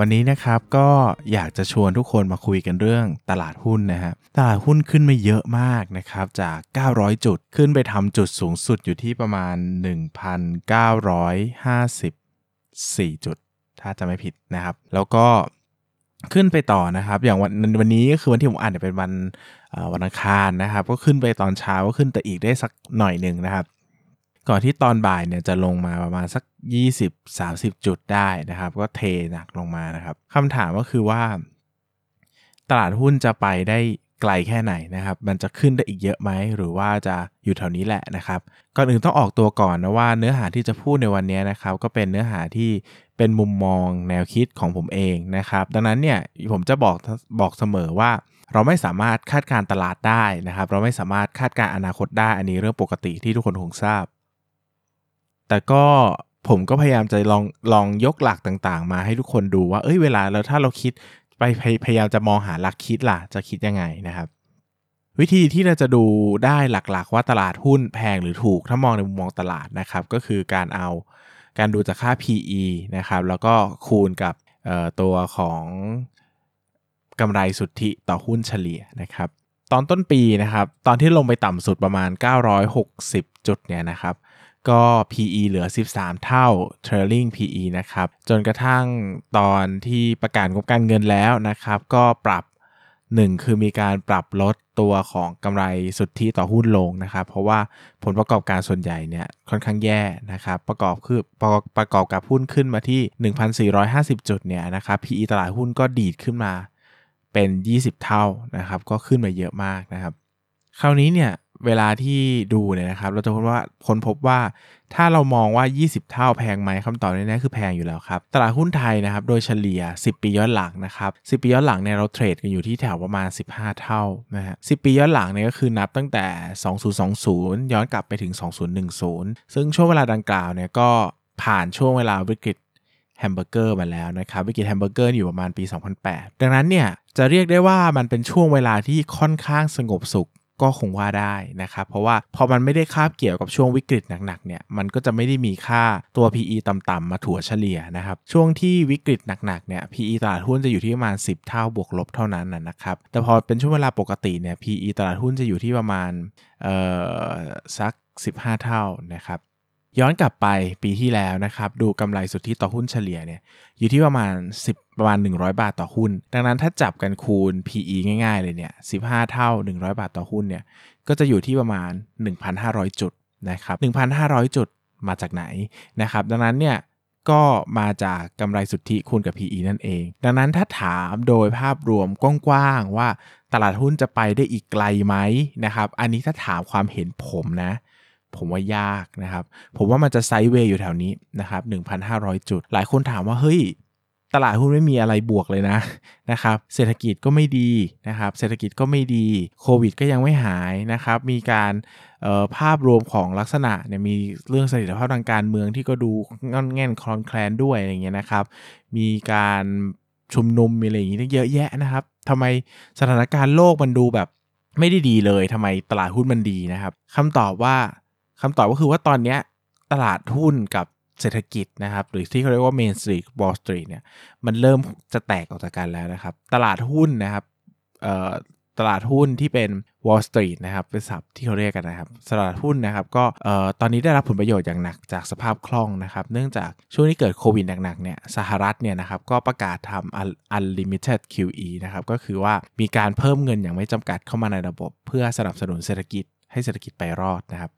วันนี้นะครับก็อยากจะชวนทุกคนมาคุยกันเรื่องตลาดหุ้นนะฮะตลาดหุ้นขึ้นมาเยอะมากนะครับจาก 900 จุดขึ้นไปทำจุดสูงสุดอยู่ที่ประมาณ 1,954 จุด ถ้าจะไม่ผิดนะครับ แล้วก็ขึ้นไปต่อนะครับ อย่างวันวันนี้ก็คือวันที่ผมอ่านเนี่ยเป็นวันวันอังคารนะครับ ก็ขึ้นไปตอนเช้าก็ขึ้นแต่อีกได้สักหน่อยหนึ่งนะครับ ก่อนที่ตอนบ่ายเนี่ยจะลงมาประมาณสัก 20-30 จุดได้นะครับ ก็เทหนักลงมานะครับคำถามก็คือว่า ตลาดหุ้นจะไปได้ไกลแค่ไหนนะครับ มันจะขึ้นได้อีกเยอะไหม หรือว่าจะอยู่แถวนี้แหละนะครับ ก่อนอื่นต้องออกตัวก่อนนะว่าเนื้อหาที่จะพูดในวันนี้นะครับ ก็เป็นเนื้อหาที่เป็นมุมมองแนวคิดของผมเองนะครับ ดังนั้นเนี่ยผมจะบอกบอกเสมอว่า เราไม่สามารถคาดการตลาดได้นะครับ เราไม่สามารถคาดการอนาคตได้ อันนี้เรื่องปกติที่ทุกคนคงทราบ แต่ก็ผมก็พยายามจะลองลองยกหลักต่างๆ มาให้ทุกคนดูว่า เอ้ยเวลาเราถ้าเราคิดไปพยพยายามจะมองหาหลักคิดล่ะ จะคิดยังไงนะครับ วิธีที่เราจะดูได้หลักๆ ว่าตลาดหุ้นแพงหรือถูกถ้ามองในมุมมองตลาดนะครับ ก็คือการเอาการดูจากค่า PE นะครับ แล้วก็คูณกับตัวของกำไรสุทธิต่อหุ้นเฉลี่ยนะครับ ตอนต้นปีนะครับ ตอนที่ลงไปต่ำสุดประมาณ 960 จุดเนี่ยนะครับ ก็ PE เหลือ 13 เท่า trailing PE นะครับ จนกระทั่งตอนที่ประกาศงบการเงินแล้วนะครับ ก็ปรับ 1 คือมีการปรับลดตัวของกำไรสุทธิต่อหุ้นลงนะครับ เพราะว่าผลประกอบการส่วนใหญ่เนี่ยค่อนข้างแย่นะครับ ประกอบคือประกอบประกอบกับหุ้นขึ้นมาที่ 1,450 จุดเนี่ยนะครับ PE ตลาดหุ้นก็ดีดขึ้นมาเป็น 20 เท่านะครับ ก็ขึ้นมาเยอะมากนะครับ คราวนี้เนี่ย เวลาที่ดูเนี่ยนะครับ เราจะพบว่าค้นพบว่าถ้าเรามองว่า 20 เท่าแพงไหมคำตอบแน่ๆคือแพงอยู่แล้วครับตลาดหุ้นไทยนะครับโดยเฉลี่ย 10 ปีย้อนหลังนะครับ10 ปีย้อนหลังเนี่ยเรา trade กันอยู่ที่แถวประมาณ 15 เท่านะฮะ10 ปีย้อนหลังเนี่ยก็คือนับตั้งแต่ 2020 ย้อนกลับไปถึง 2010 ซึ่งช่วงเวลาดังกล่าวเนี่ยก็ผ่านช่วงเวลาวิกฤตแฮมเบอร์เกอร์มาแล้วนะครับวิกฤตแฮมเบอร์เกอร์อยู่ประมาณปี 2008 ดังนั้นเนี่ยจะเรียกได้ว่ามันเป็นช่วงเวลาที่ค่อนข้างสงบสุข ก็คงว่าได้นะครับ เพราะว่าพอมันไม่ได้คาบเกี่ยวกับช่วงวิกฤตหนักๆเนี่ยมันก็จะไม่ได้มีค่าตัว PE ต่ำๆมาถั่วเฉลี่ยนะครับ ช่วงที่วิกฤตหนักๆเนี่ย PE ตลาดหุ้นจะอยู่ที่ประมาณ 10 เท่าบวกลบเท่านั้นนะครับแต่พอเป็นช่วงเวลาปกติเนี่ย PE ตลาดหุ้นจะอยู่ที่ประมาณเอ่อสัก 15 เท่านะครับ ย้อนกลับไปปีที่แล้วนะครับ ดูกำไรสุทธิต่อหุ้นเฉลี่ยเนี่ยอยู่ที่ประมาณ 10 ประมาณ 100 บาทต่อหุ้น ดังนั้นถ้าจับกันคูณ PE ง่ายๆเลยเนี่ย15 เท่า 100 บาทต่อหุ้นเนี่ยก็จะอยู่ที่ประมาณ 1,500 จุดนะครับ1,500 จุดมาจากไหนนะครับ ดังนั้นเนี่ยก็มาจากกำไรสุทธิคูณกับ PE นั่นเอง ดังนั้นถ้าถามโดยภาพรวมกว้างๆว่าตลาดหุ้นจะไปได้อีกไกลไหมนะครับ อันนี้ถ้าถามความเห็นผมนะ ผมว่ายากนะครับ ผมว่ามันจะไซด์เวย์อยู่แถวนี้นะครับ 1,500 จุด หลายคนถามว่าเฮ้ยตลาดหุ้นไม่มีอะไรบวกเลยนะนะครับ เศรษฐกิจก็ไม่ดีนะครับ เศรษฐกิจก็ไม่ดี โควิดก็ยังไม่หายนะครับ มีการภาพรวมของลักษณะเนี่ยมีเรื่องเสถียรภาพทางการเมืองที่ก็ดูงอนแง่นคลอนแคลนด้วยอะไรเงี้ยนะครับ มีการชุมนุมมีอะไรอย่างงี้เยอะแยะนะครับทำไมสถานการณ์โลกมันดูแบบไม่ได้ดีเลยทำไมตลาดหุ้นมันดีนะครับคำตอบว่า คำตอบก็คือว่าตอนนี้ตลาดหุ้นกับเศรษฐกิจนะครับ หรือที่เขาเรียกว่า Main Street Wall Street เนี่ยมันเริ่มจะแตกออกจากกันแล้วนะครับ ตลาดหุ้นนะครับตลาดหุ้นที่เป็น Wall Street นะครับเป็นศัพท์ที่เขาเรียกกันนะครับตลาดหุ้นนะครับก็ตอนนี้ได้รับผลประโยชน์อย่างหนักจากสภาพคล่องนะครับ เนื่องจากช่วงที่เกิดโควิดหนักๆเนี่ยสหรัฐเนี่ยนะครับก็ประกาศทำ unlimited QE นะครับก็คือว่ามีการเพิ่มเงินอย่างไม่จำกัดเข้ามาในระบบ เพื่อสนับสนุนเศรษฐกิจให้เศรษฐกิจไปรอดนะครับ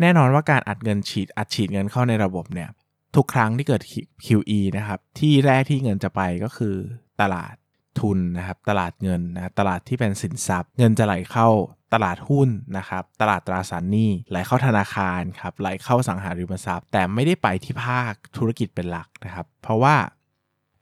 แน่นอนว่าการอัดเงินฉีดอัดฉีดเงินเข้าในระบบเนี่ยทุกครั้งที่เกิด QE นะครับ ที่แรกที่เงินจะไปก็คือตลาดทุนนะครับ ตลาดเงินนะตลาดที่เป็นสินทรัพย์ เงินจะไหลเข้าตลาดหุ้นนะครับ ตลาดตราสารหนี้ไหลเข้าธนาคารครับไหลเข้าสังหาริมทรัพย์ แต่ไม่ได้ไปที่ภาคธุรกิจเป็นหลักนะครับ เพราะว่า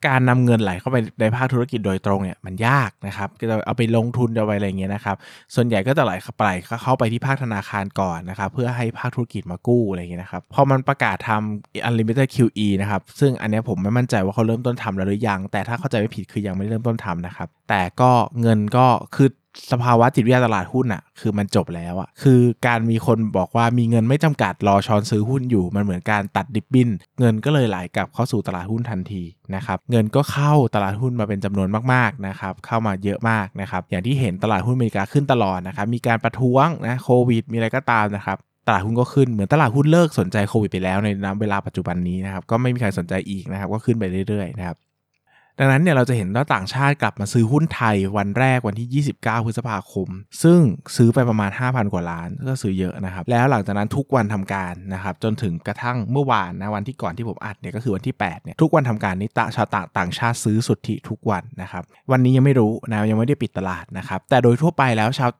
การนำเงินไหลเข้าไปในภาคธุรกิจโดยตรงเนี่ยมันยากนะครับจะเอาไปลงทุนจะไปอะไรเงี้ยนะครับ ส่วนใหญ่ก็จะไหลเข้าไปเข้าไปที่ภาคธนาคารก่อนนะครับ เพื่อให้ภาคธุรกิจมากู้อะไรเงี้ยนะครับ พอมันประกาศทำ unlimited QE นะครับ ซึ่งอันนี้ผมไม่มั่นใจว่าเขาเริ่มต้นทำแล้วหรือยัง แต่ถ้าเข้าใจไม่ผิดคือยังไม่เริ่มต้นทำนะครับ แต่ก็เงินก็คือ สภาวะจิตวิทยาตลาดหุ้นอะคือมันจบแล้วอะคือการมีคนบอกว่ามีเงินไม่จำกัดรอช้อนซื้อหุ้นอยู่ มันเหมือนการตัดดิบบิน เงินก็เลยไหลกลับเข้าสู่ตลาดหุ้นทันทีนะครับเงินก็เข้าตลาดหุ้นมาเป็นจำนวนมากๆนะครับเข้ามาเยอะมากนะครับอย่างที่เห็นตลาดหุ้นอเมริกาขึ้นตลอดนะครับมีการประท้วงนะโควิด มีอะไรก็ตามนะครับตลาดหุ้นก็ขึ้นเหมือนตลาดหุ้นเลิกสนใจโควิดไปแล้วในนเวลาปัจจุบันนี้นะครับก็ไม่มีใครสนใจอีกนะครับก็ขึ้นไปเรื่อยๆนะครับ ดังนั้นเนี่ยเราจะเห็นว่าต่างชาติกลับมาซื้อหุ้นไทยวันแรกวันที่ 29 พฤษภาคม ซึ่งซื้อไปประมาณ 5,000 กว่าล้านก็ซื้อเยอะนะครับ แล้วหลังจากนั้นทุกวันทำการนะครับจนถึงกระทั่งเมื่อวานนะวันที่ก่อนที่ผมอัดเนี่ยก็คือวันที่8เนี่ยทุกวันทำการนี้ตชาวต่างชาติซื้อสุทธิทุกวันนะครับวันนี้ยังไม่รู้นะยังไม่ได้ปิดตลาดนะครับแต่โดยทั่วไปแล้วชาว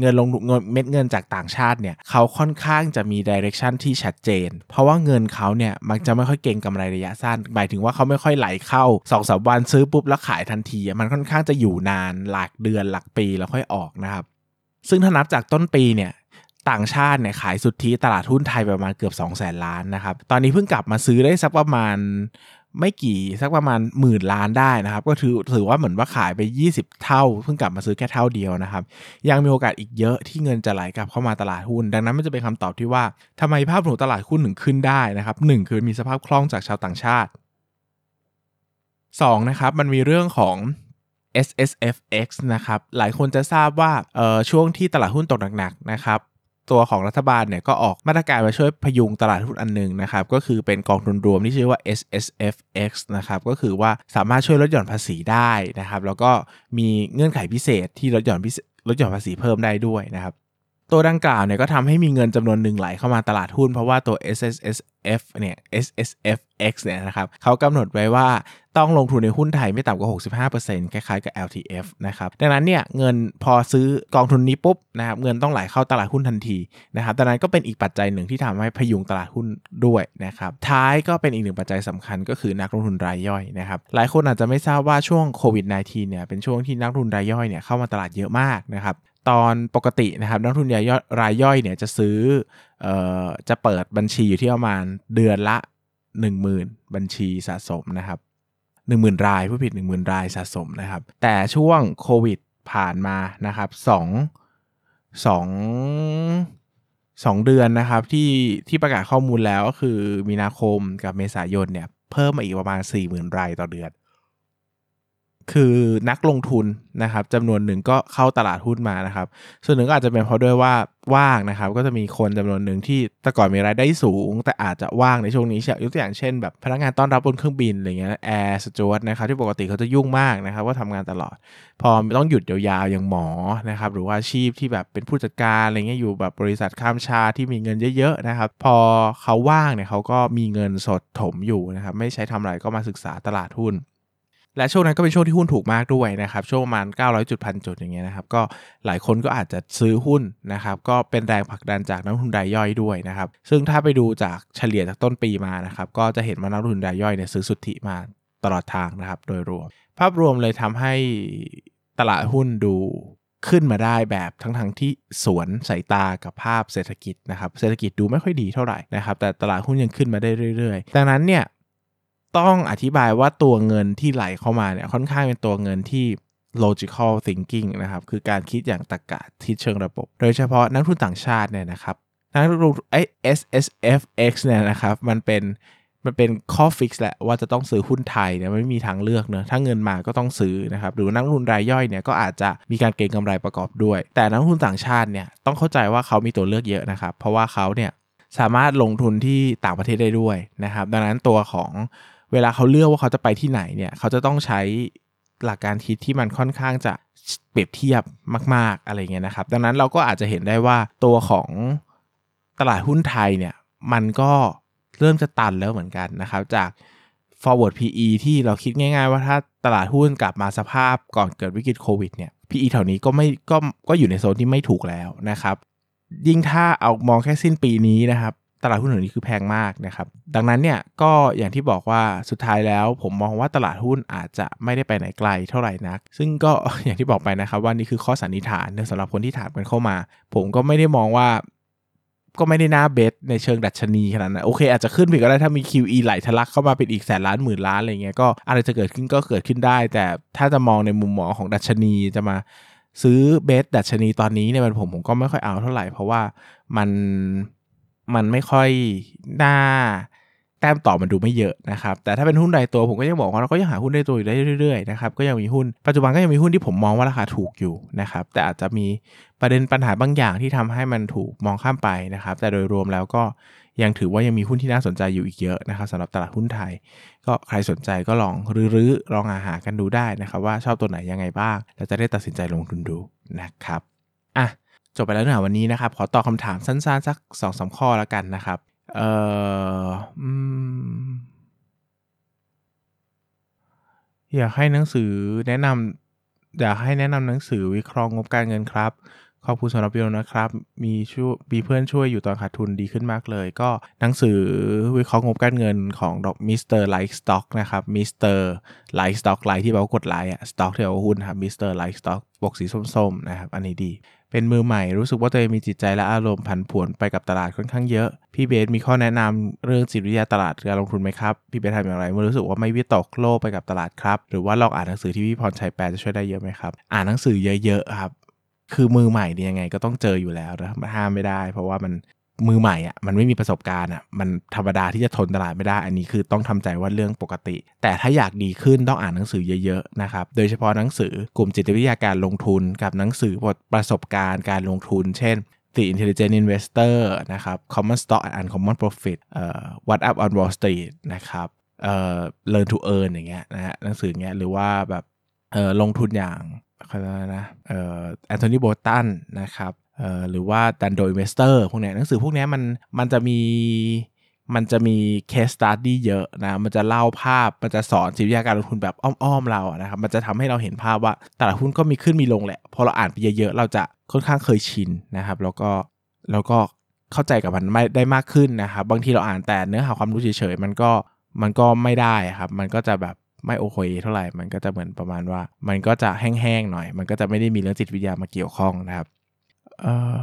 เงินลงเงินเม็ดเงินจากต่างชาติเนี่ยเขาค่อนข้างจะมีดิเรกชันที่ชัดเจน เพราะว่าเงินเขาเนี่ยมักจะไม่ค่อยเก่งกำไรระยะสั้น หมายถึงว่าเขาไม่ค่อยไหลเข้า2อสวันซื้อปุ๊บแล้วขายทันที มันค่อนข้างจะอยู่นานหลักเดือนหลักปีแล้วค่อยออกนะครับ ซึ่งถ้านับจากต้นปีเนี่ยต่างชาติเนี่ยขายสุทธิตลาดหุ้นไทยประมาณเกือบ 2 0 0แสนล้านนะครับ ตอนนี้เพิ่งกลับมาซื้อได้สักประมาณ ไม่กี่สักประมาณหมื่นล้านได้นะครับ ก็ถือถือว่าเหมือนว่าขายไป 20 เท่า เพิ่งกลับมาซื้อแค่เท่าเดียวนะครับ ยังมีโอกาสอีกเยอะที่เงินจะไหลกลับเข้ามาตลาดหุ้น ดังนั้นมันจะเป็นคำตอบที่ว่าทำไมภาพรวมตลาดหุ้นถึงขึ้นได้นะครับหคือมีสภาพคล่องจากชาวต่างชาติ 2 นะครับมันมีเรื่องของ S S F X นะครับหลายคนจะทราบว่าช่วงที่ตลาดหุ้นตกหนักๆนะครับ ตัวของรัฐบาลเนี่ยก็ออกมาตรการมาช่วยพยุงตลาดหุ้นอันหนึ่งนะครับก็คือเป็นกองทุนรวมที่ชื่อว่า S S F X นะครับก็คือว่าสามารถช่วยลดหย่อนภาษีได้นะครับแล้วก็มีเงื่อนไขพิเศษที่ลดหย่อนลดหย่อนภาษีเพิ่มได้ด้วยนะครับ ตัวดังกล่าวเนี่ยก็ทำให้มีเงินจำนวนหนึ่งไหลเข้ามาตลาดหุ้นเพราะว่าตัว S S S F เนี่ย S S F X เนี่ยนะครับเขากำหนดไว้ว่าต้องลงทุนในหุ้นไทยไม่ต่ำกว่า 65%คล้ายๆกับ LTF นะครับ ดังนั้นเนี่ยเงินพอซื้อกองทุนนี้ปุ๊บนะครับเงินต้องไหลเข้าตลาดหุ้นทันทีนะครับดังนั้นก็เป็นอีกปัจจัยหนึ่งที่ทำให้พยุงตลาดหุ้นด้วยนะครับ ท้ายก็เป็นอีกหนึ่งปัจจัยสำคัญก็คือนักลงทุนรายย่อยนะครับ หลายคนอาจจะไม่ทราบว่าช่วงโควิด -19 เนี่ยเป็นช่วงที่นักลงทุนรายย่อยเนี่ยเข้ามาตลาดเยอะมากนะครับ ตอนปกตินะครับนักทุนรายย่อยเนี่ยจะซื้อเอ่อจะเปิดบัญชีอยู่ที่ประมาณเดือนละ 10,000 บัญชีสะสมนะครับ10,000 รายผู้ผิด 10,000 รายสะสมนะครับ แต่ช่วงโควิดผ่านมานะครับ2 2 2 เดือนนะครับที่ที่ประกาศข้อมูลแล้วก็คือมีนาคมกับเมษายนเนี่ยเพิ่มมาอีกประมาณ 40,000 รายต่อเดือน คือนักลงทุนนะครับจำนวนหนึ่งก็เข้าตลาดหุ้นมานะครับ ส่วนหนึ่งก็อาจจะเป็นเพราะด้วยว่าว่างนะครับ ก็จะมีคนจำนวนหนึ่งที่แต่ก่อนมีรายได้สูง แต่อาจจะว่างในช่วงนี้เช่นยกตัวอย่างเช่นแบบพนักงานต้อนรับบนเครื่องบินอะไรเงี้ยแอร์สจวตนะครับที่ปกติเขาจะยุ่งมากนะครับว่าทำงานตลอด พอต้องหยุดยาวๆอย่างหมอนะครับหรือว่าอาชีพที่แบบเป็นผู้จัดการอะไรเงี้ยอยู่แบบบริษัทข้ามชาที่มีเงินเยอะๆนะครับ พอเขาว่างเนี่ยเขาก็มีเงินสดถมอยู่นะครับไม่ใช้ทำอะไรก็มาศึกษาตลาดหุ้น และช่วงนั้นก็เป็นช่วงที่หุ้นถูกมากด้วยนะครับช่วงประมาณ 900 จุดพันจุดอย่างเงี้ยนะครับก็หลายคนก็อาจจะซื้อหุ้นนะครับก็เป็นแรงผลักดันจากนักทุนรายย่อยด้วยนะครับซึ่งถ้าไปดูจากเฉลี่ยจากต้นปีมานะครับก็จะเห็นว่านักทุนรายย่อยเนี่ยซื้อสุทธิมาตลอดทางนะครับโดยรวม ภาพรวมเลยทำให้ตลาดหุ้นดูขึ้นมาได้แบบทั้งทั้งที่สวนสายตากับภาพเศรษฐกิจนะครับเศรษฐกิจดูไม่ค่อยดีเท่าไหร่นะครับแต่ตลาดหุ้นยังขึ้นมาได้เรื่อย ๆ ดังนั้นเนี่ย ต้องอธิบายว่าตัวเงินที่ไหลเข้ามาเนี่ยค่อนข้างเป็นตัวเงินที่ logical thinking นะครับคือการคิดอย่างตรรกะทิศเชิงระบบ โดยเฉพาะนักทุนต่างชาติเนี่ยนะครับนักลงไอ้ S S F X เนี่ยนะครับมันเป็นมันเป็นข้อฟิกซ์แหละว่าจะต้องซื้อหุ้นไทยเนี่ยไม่มีทางเลือกเนอะถ้าเงินมาก็ต้องซื้อนะครับหรือนักลงทุนรายย่อยเนี่ยก็อาจจะมีการเก็งกำไรประกอบด้วย แต่นักทุนต่างชาติเนี่ยต้องเข้าใจว่าเขามีตัวเลือกเยอะนะครับเพราะว่าเขาเนี่ยสามารถลงทุนที่ต่างประเทศได้ด้วยนะครับดังนั้นตัวของ เวลาเขาเลือกว่าเขาจะไปที่ไหนเนี่ยเขาจะต้องใช้หลักการคิดที่มันค่อนข้างจะเปรียบเทียบมาก ๆอะไรเงี้ยนะครับ ดังนั้นเราก็อาจจะเห็นได้ว่าตัวของตลาดหุ้นไทยเนี่ยมันก็เริ่มจะตันแล้วเหมือนกันนะครับ จาก forward PE ที่เราคิดง่าย ๆ ว่าถ้าตลาดหุ้นกลับมาสภาพก่อนเกิดวิกฤตโควิดเนี่ย PE แถวนี้ก็ไม่ก็ก็อยู่ในโซนที่ไม่ถูกแล้วนะครับ ยิ่งถ้าเอามองแค่สิ้นปีนี้นะครับ ตลาดหุ้นแถวนี้คือแพงมากนะครับ ดังนั้นเนี่ยก็อย่างที่บอกว่าสุดท้ายแล้วผมมองว่าตลาดหุ้นอาจจะไม่ได้ไปไหนไกลเท่าไหร่นัก ซึ่งก็อย่างที่บอกไปนะครับว่านี่คือข้อสันนิษฐานสำหรับคนที่ถามกันเข้ามา ผมก็ไม่ได้มองว่าก็ไม่ได้น่าเบสในเชิงดัชนีขนาดนั้นโอเค อาจจะขึ้นไปก็ได้ถ้ามี QE ไหลทะลักเข้ามาเป็นอีกแสนล้านหมื่นล้านอะไรเงี้ยก็อะไรจะเกิดขึ้นก็เกิดขึ้นได้ แต่ถ้าจะมองในมุมมองของดัชนีจะมาซื้อเบสดัชนีตอนนี้ในวันผมผมก็ไม่ค่อยเอาเท่าไหร่เพราะว่ามัน มันไม่ค่อยน่าแต้มต่อมันดูไม่เยอะนะครับ แต่ถ้าเป็นหุ้นใดตัวผมก็ยังบอกว่าเราก็ยังหาหุ้นได้ตัวอยู่ได้เรื่อยๆนะครับ ก็ยังมีหุ้น ปัจจุบันก็ยังมีหุ้นที่ผมมองว่าราคาถูกอยู่นะครับ แต่อาจจะมีประเด็นปัญหาบางอย่างที่ทำให้มันถูกมองข้ามไปนะครับ แต่โดยรวมแล้วก็ยังถือว่ายังมีหุ้นที่น่าสนใจอยู่อีกเยอะนะครับสำหรับตลาดหุ้นไทย ก็ใครสนใจก็ลองรื้อๆลองหาหากันดูได้นะครับ ว่าชอบตัวไหนยังไงบ้างแล้วจะได้ตัดสินใจลงทุนดูนะครับ อะ จบไปแล้วเนื้อวันนี้นะครับ ขอตอบคำถามสั้นๆ สักสองสาข้อแล้วกันนะครับ เอ่ออยากให้หนังสือแนะนำอยากให้แนะนำหนังสือวิเคราะห์งบการเงินครับ ขอบคุณสำหรับวิดีโอนะครับ มีช่วยมีเพื่อนช่วยอยู่ตอนขาดทุนดีขึ้นมากเลย ก็หนังสือวิเคราะห์งบการเงินของดอก Mr. LikeStock นะครับ Mr. LikeStock like ที่แปลว่ากดไลท์อะสต็อกที่แปลว่าหุ้นครับ Mr. LikeStock ปกสีส้มๆนะครับอันนี้ดีเป็นมือใหม่รู้สึกว่าตัวเองมีจิตใจและอารมณ์ผันผวนไปกับตลาดค่อนข้างเยอะ พี่เบสมีข้อแนะนำเรื่องจิตวิทยาตลาดการลงทุนไหมครับ พี่เบสทำอย่างไรเมื่อรู้สึกว่าไม่วิตกโลกไปกับตลาดครับ หรือว่าลองอ่านหนังสือที่พี่พรชัยแปลจะช่วยได้เยอะไหมครับ อ่านหนังสือเยอะๆครับ คือมือใหม่เนี่ยยังไงก็ต้องเจออยู่แล้วนะห้ามไม่ได้ เพราะว่ามันมือใหม่อะมันไม่มีประสบการณ์อะมันธรรมดาที่จะทนตลาดไม่ได้ อันนี้คือต้องทำใจว่าเรื่องปกติ แต่ถ้าอยากดีขึ้นต้องอ่านหนังสือเยอะๆนะครับโดยเฉพาะหนังสือกลุ่มจิตวิทยาการลงทุน กับหนังสือบทประสบการณ์การลงทุน เช่น The Intelligent Investor นะครับ Common Stock and Uncommon Profit เอ่อ One Up on Wall Street นะครับเอ่อ Learn to Earn อย่างเงี้ยนะฮะหนังสือเงี้ยหรือว่าแบบเอ่อลงทุนอย่าง เขาเรียกนะเอ่อ Anthony Bolton นะครับเอ่อหรือว่า Dhandho Investor พวกเนี้ยหนังสือพวกเนี้ยมันมันจะมีมันจะมี case study เยอะนะ มันจะเล่าภาพ มันจะสอนจิตวิทยาการลงทุนแบบอ้อมๆเราอะนะครับ มันจะทำให้เราเห็นภาพว่าตลาดหุ้นก็มีขึ้นมีลงแหละ พอเราอ่านไปเยอะๆ เราจะค่อนข้างเคยชินนะครับ แล้วก็แล้วก็เข้าใจกับมันไม่ได้มากขึ้นนะครับ บางทีเราอ่านแต่เนื้อหาความรู้เฉยๆ มันก็มันก็ไม่ได้ครับ มันก็จะแบบ ไม่โอเคเท่าไหร่ มันก็จะเหมือนประมาณว่า มันก็จะแห้งๆหน่อย มันก็จะไม่ได้มีเรื่องจิตวิทยามาเกี่ยวข้องนะครับเอ่อ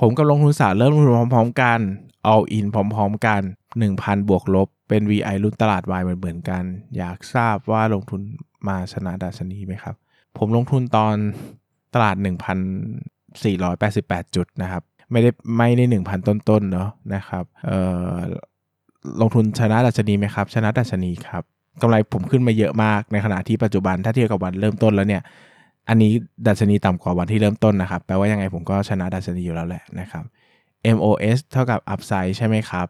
ผมกับลงทุนศาสตร์เริ่มลงทุนพร้อมๆ กัน all in พร้อมๆ กัน 1,000 บวกลบ เป็น VI รุ่นตลาดวายเหมือนๆกัน อยากทราบว่าลงทุนมาชนะดัชนีไหมครับ ผมลงทุนตอนตลาด 1,488 จุดนะครับ ไม่ได้ไม่ได้ 1,000 ต้นๆ เนาะนะครับ เอ่อ ลงทุนชนะดัชนีไหมครับ ชนะดัชนีครับ กำไรผมขึ้นมาเยอะมากในขณะที่ปัจจุบันถ้าเทียบกับวันเริ่มต้นแล้วเนี่ย อันนี้ดัชนีต่ำกว่าวันที่เริ่มต้นนะครับแปลว่ายังไงผมก็ชนะดัชนีอยู่แล้วแหละนะครับ MOS เท่ากับ Upside ใช่ไหมครับ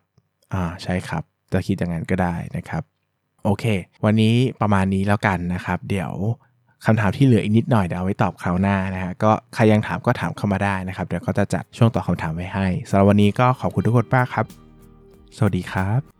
อ่าใช่ครับ จะคิดอย่างนั้นก็ได้นะครับ โอเค วันนี้ประมาณนี้แล้วกันนะครับ เดี๋ยวคำถามที่เหลืออีกนิดหน่อยเดี๋ยวเอาไว้ตอบคราวหน้านะฮะก็ใครยังถามก็ถามเข้ามาได้นะครับ เดี๋ยวก็จะจัดช่วงตอบคำถามไว้ให้สำหรับวันนี้ก็ขอบคุณทุกคนมากครับ สวัสดีครับ